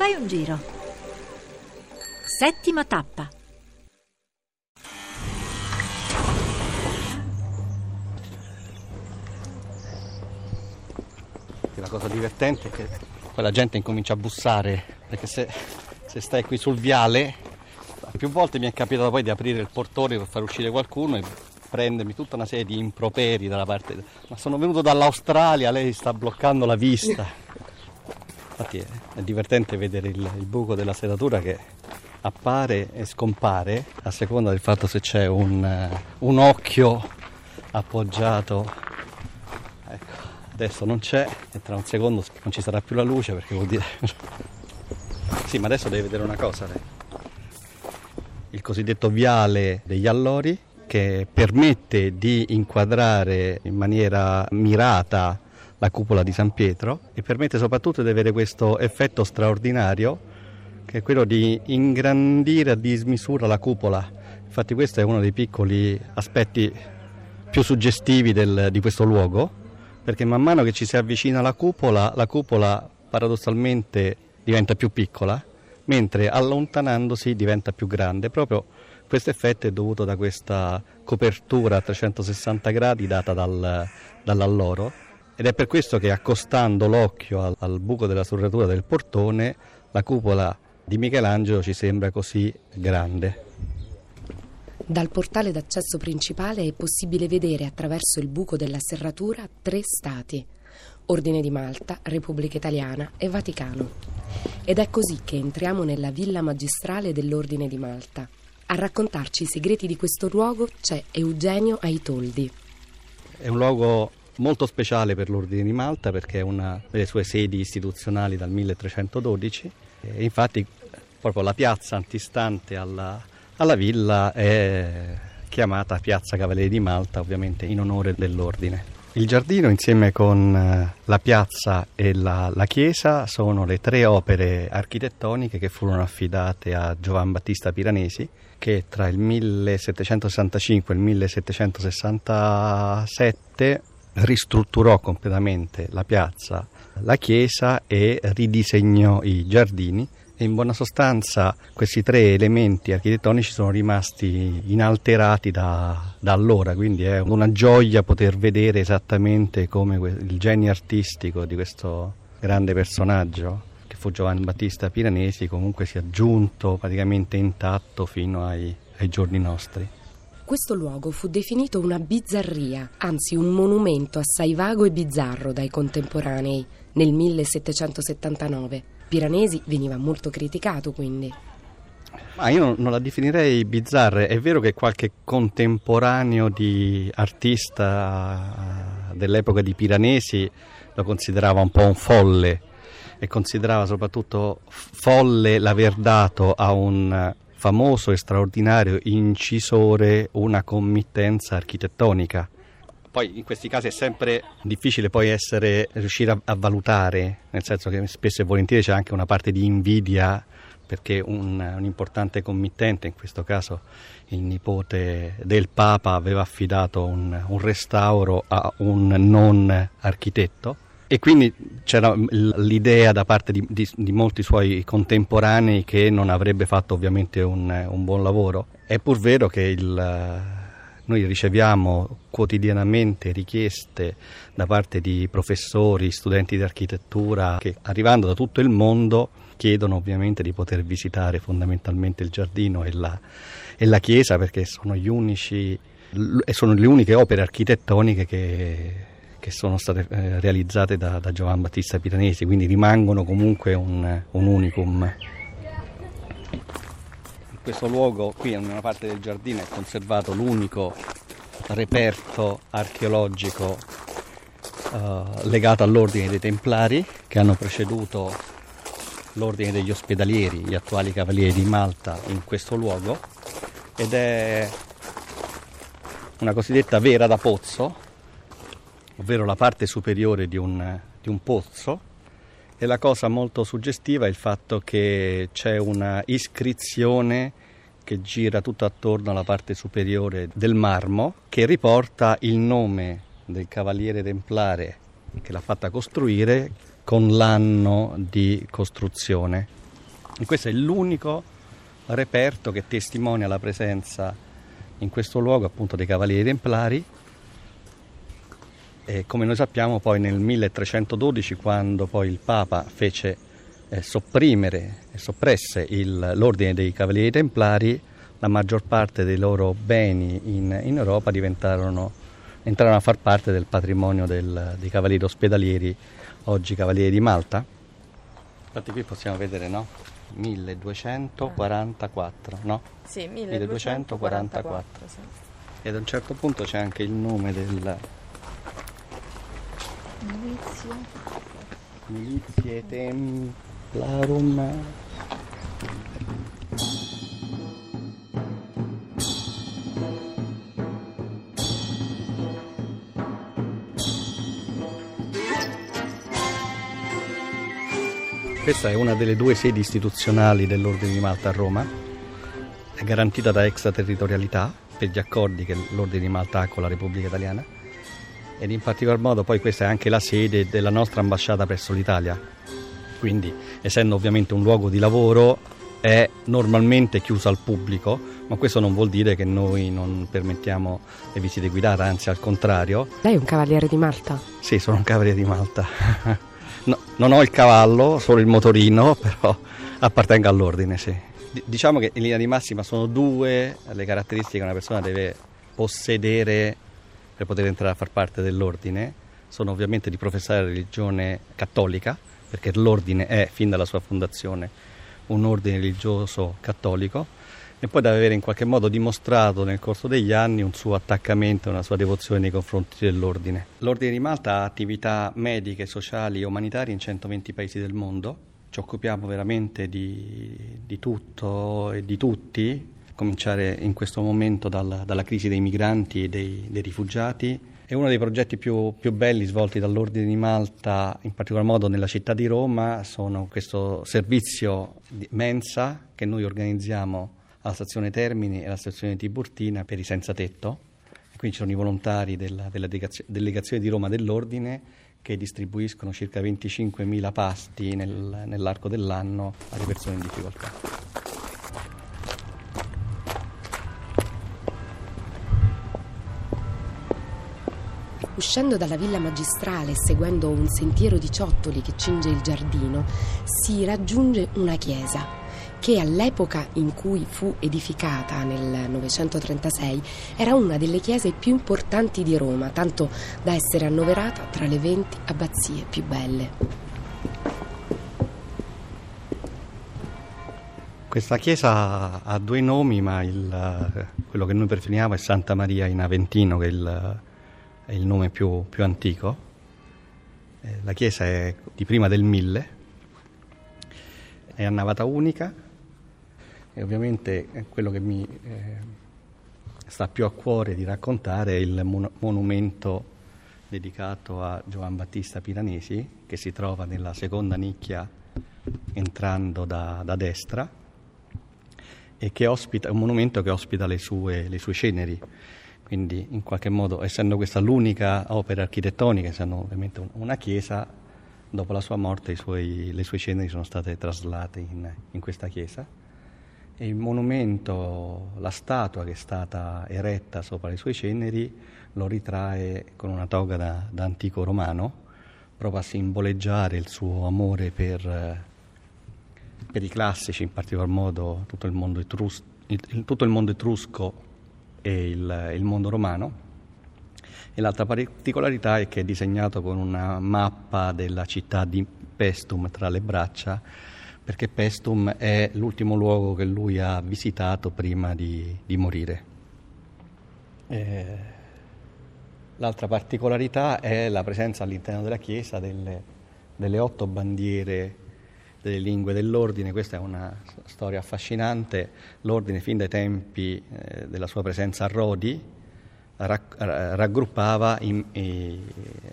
Fai un giro. Settima tappa. La cosa divertente è che poi la gente incomincia a bussare, perché se, se stai qui sul viale, più volte mi è capitato poi di aprire il portone per far uscire qualcuno e prendermi tutta una serie di improperi dalla parte. Ma sono venuto dall'Australia, lei sta bloccando la vista. Infatti è, è divertente vedere il, il, buco della serratura che appare e scompare a seconda del fatto se c'è un, un occhio appoggiato. Ecco, adesso non c'è e tra un secondo non ci sarà più la luce perché vuol dire... sì, ma adesso devi vedere una cosa lei. Il cosiddetto viale degli allori che permette di inquadrare in maniera mirata la cupola di San Pietro e permette soprattutto di avere questo effetto straordinario che è quello di ingrandire a dismisura la cupola. Infatti questo è uno dei piccoli aspetti più suggestivi del, di questo luogo, perché man mano che ci si avvicina alla cupola, la cupola paradossalmente diventa più piccola, mentre allontanandosi diventa più grande, proprio questo effetto è dovuto da questa copertura a 360 gradi data dal, dall'alloro ed è per questo che accostando l'occhio al, al buco della serratura del portone la cupola di Michelangelo ci sembra così grande. Dal portale d'accesso principale è possibile vedere attraverso il buco della serratura tre stati. Ordine di Malta, Repubblica Italiana e Vaticano. Ed è così che entriamo nella villa magistrale dell'Ordine di Malta, a raccontarci i segreti di questo luogo c'è Eugenio Aitoldi. È un luogo molto speciale per l'Ordine di Malta perché è una delle sue sedi istituzionali dal 1312 e infatti proprio la piazza antistante alla, alla villa è chiamata Piazza Cavalieri di Malta ovviamente in onore dell'Ordine. Il giardino insieme con eh, la piazza e la, la, chiesa sono le tre opere architettoniche che furono affidate a Giovan Battista Piranesi che tra il 1765 e il 1767 ristrutturò completamente la piazza, la chiesa e ridisegnò i giardini in buona sostanza questi tre elementi architettonici sono rimasti inalterati da, da, allora, quindi è una gioia poter vedere esattamente come il genio artistico di questo grande personaggio che fu Giovanni Battista Piranesi comunque sia giunto praticamente intatto fino ai, ai giorni nostri. Questo luogo fu definito una bizzarria, anzi un monumento assai vago e bizzarro dai contemporanei, nel 1779. Piranesi veniva molto criticato quindi. Ma io non, la definirei bizzarra, è vero che qualche contemporaneo di artista dell'epoca di Piranesi lo considerava un po' un folle e considerava soprattutto folle l'aver dato a un famoso e straordinario incisore una committenza architettonica. Poi in questi casi è sempre difficile poi essere, riuscire a, a, valutare, nel senso che spesso e volentieri c'è anche una parte di invidia perché un, un, importante committente, in questo caso il nipote del Papa, aveva affidato un, un restauro a un non architetto e quindi c'era l'idea da parte di, di, di, molti suoi contemporanei che non avrebbe fatto ovviamente un, un buon lavoro. È pur vero che il, noi riceviamo quotidianamente richieste da parte di professori, studenti di architettura che arrivando da tutto il mondo chiedono ovviamente di poter visitare fondamentalmente il giardino e la, e la chiesa perché sono, unici, sono, le uniche opere architettoniche che, che sono state eh, realizzate da, da Giovan Battista Piranesi, quindi rimangono comunque un, un unicum. Questo luogo qui in una parte del giardino è conservato l'unico reperto archeologico uh, legato all'ordine dei Templari che hanno preceduto l'ordine degli ospedalieri, gli attuali cavalieri di Malta in questo luogo. Ed è una cosiddetta vera da pozzo, ovvero la parte superiore di un, di un pozzo e la cosa molto suggestiva è il fatto che c'è una iscrizione che gira tutto attorno alla parte superiore del marmo che riporta il nome del cavaliere templare che l'ha fatta costruire con l'anno di costruzione. E questo è l'unico reperto che testimonia la presenza in questo luogo appunto dei Cavalieri Templari e come noi sappiamo poi nel 1312 quando poi il Papa fece eh, sopprimere e soppresse il, l'ordine dei Cavalieri Templari, la maggior parte dei loro beni in, in Europa diventarono, entrarono a far parte del patrimonio del, dei Cavalieri Ospedalieri, oggi Cavalieri di Malta. Infatti qui possiamo vedere, no? 1244, no? Sì, 1244. Sì. E ad un certo punto c'è anche il nome del... Milizia. Milizie Templarum. Questa è una delle due sedi istituzionali dell'Ordine di Malta a Roma, è garantita da extraterritorialità per gli accordi che l'Ordine di Malta ha con la Repubblica Italiana ed in particolar modo poi questa è anche la sede della nostra ambasciata presso l'Italia. Quindi, essendo ovviamente un luogo di lavoro, è normalmente chiusa al pubblico, ma questo non vuol dire che noi non permettiamo le visite guidate, anzi al contrario. Lei è un cavaliere di Malta? Sì, sono un cavaliere di Malta. No, non ho il cavallo, solo il motorino, però appartengo all'ordine, sì. D- diciamo che in linea di massima sono due le caratteristiche che una persona deve possedere per poter entrare a far parte dell'ordine. Sono ovviamente di professare la religione cattolica, perché l'ordine è, fin dalla sua fondazione, un ordine religioso cattolico e poi deve avere in qualche modo dimostrato nel corso degli anni un suo attaccamento una sua devozione nei confronti dell'ordine. L'Ordine di Malta ha attività mediche, sociali e umanitarie in 120 paesi del mondo, ci occupiamo veramente di, di tutto e di tutti, cominciare in questo momento dalla, dalla crisi dei migranti e dei, dei rifugiati, è uno dei progetti più, più, belli svolti dall'Ordine di Malta, in particolar modo nella città di Roma, sono questo servizio di mensa che noi organizziamo alla stazione Termini e alla stazione Tiburtina per i senza tetto. Quindi ci sono i volontari della, della delegazione di Roma dell'Ordine che distribuiscono circa 25.000 pasti nel, nell'arco dell'anno alle persone in difficoltà. Uscendo dalla villa magistrale e seguendo un sentiero di ciottoli che cinge il giardino, si raggiunge una chiesa che all'epoca in cui fu edificata nel 936 era una delle chiese più importanti di Roma, tanto da essere annoverata tra le 20 abbazie più belle. Questa chiesa ha due nomi, ma il, quello che noi preferiamo è Santa Maria in Aventino, che è il, è il nome più, più antico. Eh, la chiesa è di prima del 1000, è a navata unica, e ovviamente quello che mi eh, sta più a cuore di raccontare è il mon- monumento dedicato a Giovan Battista Piranesi che si trova nella seconda nicchia entrando da, da destra e che ospita, è un monumento che ospita le sue, le sue ceneri. Quindi in qualche modo, essendo questa l'unica opera architettonica, essendo ovviamente una chiesa, dopo la sua morte suoi, le sue ceneri sono state traslate in, in questa chiesa. E il monumento, la statua che è stata eretta sopra le sue ceneri lo ritrae con una toga da, da antico romano, proprio a simboleggiare il suo amore per, per i classici, in particolar modo tutto il mondo, etrus, il, tutto il mondo etrusco e il, il mondo romano. E l'altra particolarità è che è disegnato con una mappa della città di Pestum tra le braccia, perché Pestum è l'ultimo luogo che lui ha visitato prima di, di morire. Eh, l'altra particolarità è la presenza all'interno della chiesa delle, delle otto bandiere delle lingue dell'ordine, questa è una storia affascinante, l'ordine fin dai tempi eh, della sua presenza a Rodi raggruppava i, i,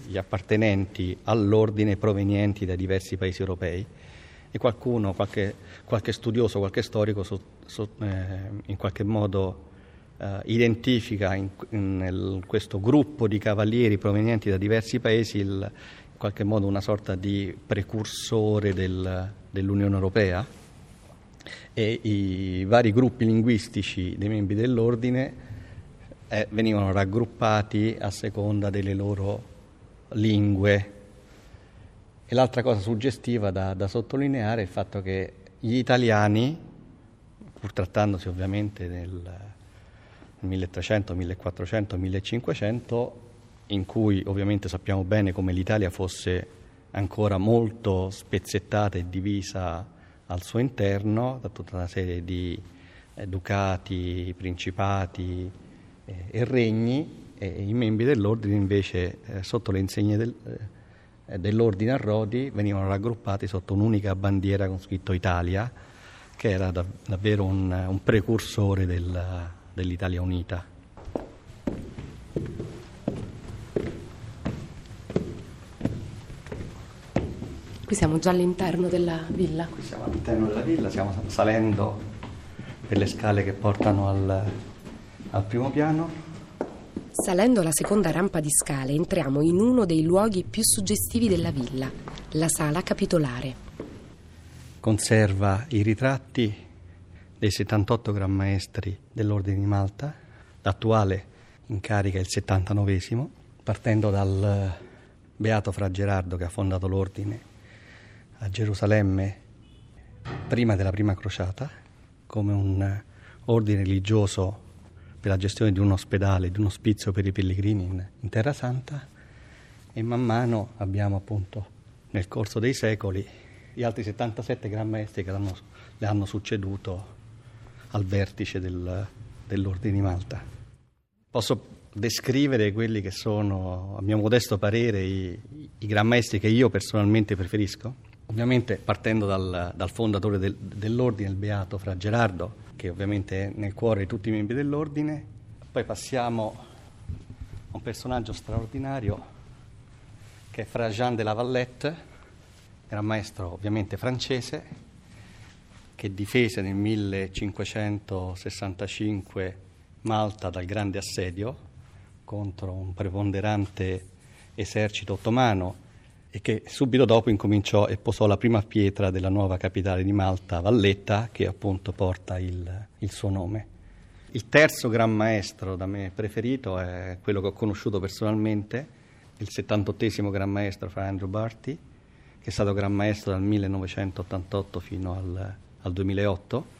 gli appartenenti all'ordine provenienti da diversi paesi europei. E qualcuno, qualche, qualche studioso, qualche storico so, so, eh, in qualche modo eh, identifica in, in, nel, questo gruppo di cavalieri provenienti da diversi paesi il, in qualche modo una sorta di precursore del, dell'Unione Europea e i vari gruppi linguistici dei membri dell'ordine eh, venivano raggruppati a seconda delle loro lingue. E l'altra cosa suggestiva da, da sottolineare è il fatto che gli italiani, pur trattandosi ovviamente del 1300, 1400, 1500, in cui ovviamente sappiamo bene come l'Italia fosse ancora molto spezzettata e divisa al suo interno da tutta una serie di eh, ducati, principati eh, e regni e i membri dell'ordine invece eh, sotto le insegne del, dell'ordine a Rodi venivano raggruppati sotto un'unica bandiera con scritto Italia che era da, davvero un, un precursore del, dell'Italia unita. Qui siamo già all'interno della villa. Qui siamo all'interno della villa, stiamo salendo per le scale che portano al, al primo piano. Salendo la seconda rampa di scale entriamo in uno dei luoghi più suggestivi della villa, la sala capitolare. Conserva i ritratti dei 78 gran maestri dell'Ordine di Malta, l'attuale incarica il 79 partendo dal Beato Fra Gerardo che ha fondato l'Ordine a Gerusalemme prima della prima crociata come un ordine religioso per la gestione di un ospedale, di un ospizio per i pellegrini in, in Terra Santa e man mano abbiamo appunto nel corso dei secoli gli altri 77 gran maestri che le hanno succeduto al vertice del, dell'Ordine di Malta. Posso descrivere quelli che sono, a mio modesto parere, i, i gran maestri che io personalmente preferisco? Ovviamente partendo dal, dal fondatore del, dell'ordine, il beato Fra Gerardo, che ovviamente è nel cuore di tutti i membri dell'ordine, poi passiamo a un personaggio straordinario che è Fra Jean de la Vallette, era maestro ovviamente francese, che difese nel 1565 Malta dal grande assedio contro un preponderante esercito ottomano e che subito dopo incominciò e posò la prima pietra della nuova capitale di Malta, Valletta, che appunto porta il, il suo nome. Il terzo gran maestro da me preferito è quello che ho conosciuto personalmente, il 78 gran maestro fra Andrew Barty, che è stato gran maestro dal 1988 fino al, al 2008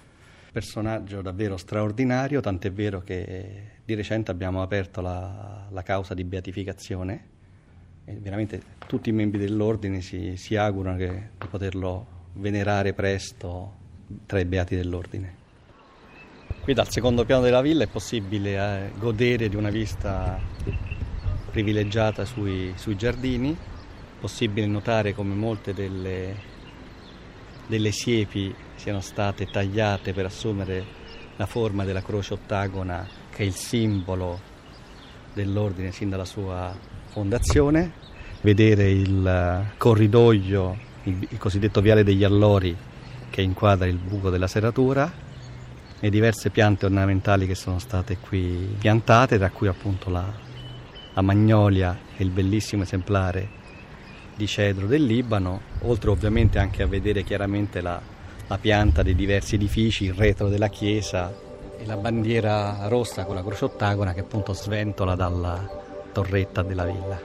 personaggio davvero straordinario, tant'è vero che di recente abbiamo aperto la, la causa di beatificazione veramente tutti i membri dell'ordine si, si augurano che, di poterlo venerare presto tra i beati dell'ordine. Qui dal secondo piano della villa è possibile eh, godere di una vista privilegiata sui, sui giardini, possibile notare come molte delle, delle siepi siano state tagliate per assumere la forma della croce ottagona che è il simbolo dell'ordine sin dalla sua fondazione, vedere il eh, corridoio, il, cosiddetto viale degli allori che inquadra il buco della serratura e diverse piante ornamentali che sono state qui piantate, tra cui appunto la, la magnolia e il bellissimo esemplare di cedro del Libano, oltre ovviamente anche a vedere chiaramente la, la pianta dei diversi edifici, il retro della chiesa e la bandiera rossa con la croce ottagona che appunto sventola dalla, torretta della villa.